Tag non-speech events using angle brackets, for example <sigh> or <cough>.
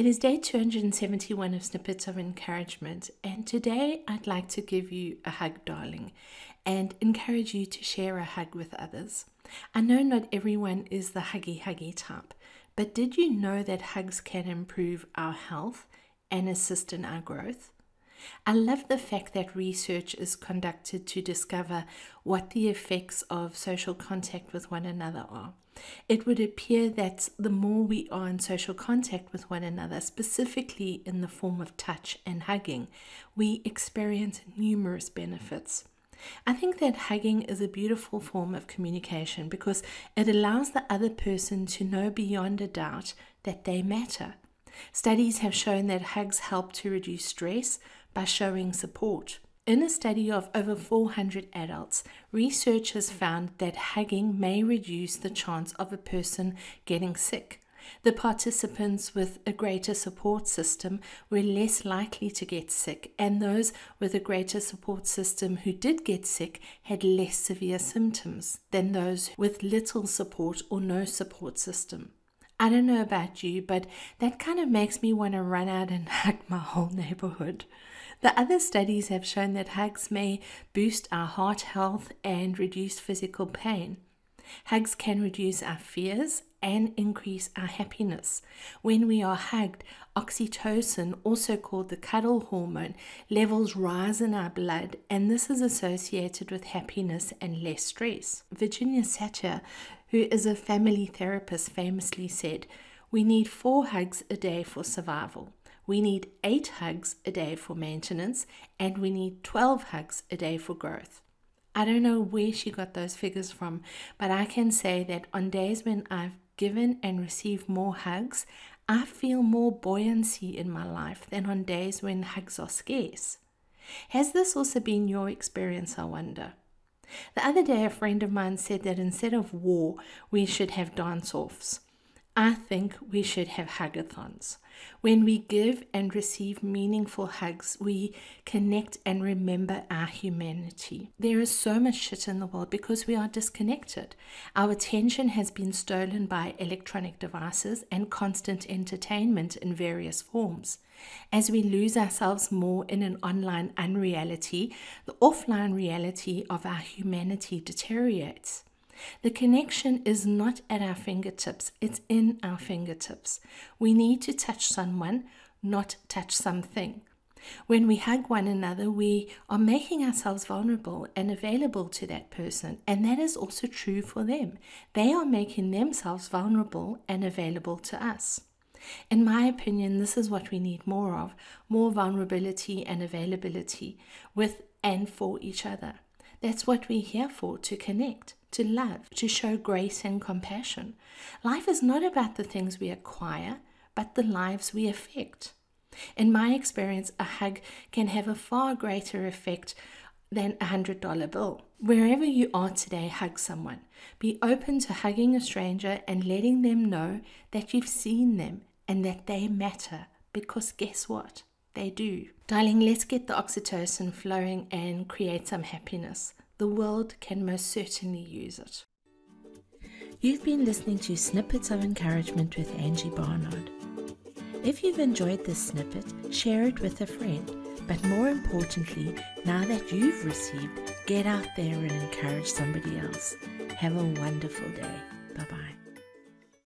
It is day 271 of Snippets of Encouragement, and today I'd like to give you a hug, darling, and encourage you to share a hug with others. I know not everyone is the huggy huggy type, but did you know that hugs can improve our health and assist in our growth? I love the fact that research is conducted to discover what the effects of social contact with one another are. It would appear that the more we are in social contact with one another, specifically in the form of touch and hugging, we experience numerous benefits. I think that hugging is a beautiful form of communication because it allows the other person to know beyond a doubt that they matter. Studies have shown that hugs help to reduce stress by showing support. In a study of over 400 adults, researchers found that hugging may reduce the chance of a person getting sick. The participants with a greater support system were less likely to get sick, and those with a greater support system who did get sick had less severe symptoms than those with little support or no support system. I don't know about you, but that kind of makes me want to run out and <laughs> hug my whole neighborhood. The other studies have shown that hugs may boost our heart health and reduce physical pain. Hugs can reduce our fears and increase our happiness. When we are hugged, oxytocin, also called the cuddle hormone, levels rise in our blood, and this is associated with happiness and less stress. Virginia Satir, who is a family therapist, famously said, We need four hugs a day for survival. We need eight hugs a day for maintenance, and we need 12 hugs a day for growth. I don't know where she got those figures from, but I can say that on days when I've given and received more hugs, I feel more buoyancy in my life than on days when hugs are scarce. Has this also been your experience, I wonder? The other day, a friend of mine said that instead of war, we should have dance offs. I think we should have hugathons. When we give and receive meaningful hugs, we connect and remember our humanity. There is so much shit in the world because we are disconnected. Our attention has been stolen by electronic devices and constant entertainment in various forms. As we lose ourselves more in an online unreality, the offline reality of our humanity deteriorates. The connection is not at our fingertips, it's in our fingertips. We need to touch someone, not touch something. When we hug one another, we are making ourselves vulnerable and available to that person, and that is also true for them. They are making themselves vulnerable and available to us. In my opinion, this is what we need more of more vulnerability and availability with and for each other. That's what we're here for to connect to love, to show grace and compassion. Life is not about the things we acquire, but the lives we affect. In my experience, a hug can have a far greater effect than a hundred dollar bill. Wherever you are today, hug someone. Be open to hugging a stranger and letting them know that you've seen them and that they matter because guess what? They do. Darling, let's get the oxytocin flowing and create some happiness the world can most certainly use it. You've been listening to Snippets of Encouragement with Angie Barnard. If you've enjoyed this snippet, share it with a friend. But more importantly, now that you've received, get out there and encourage somebody else. Have a wonderful day.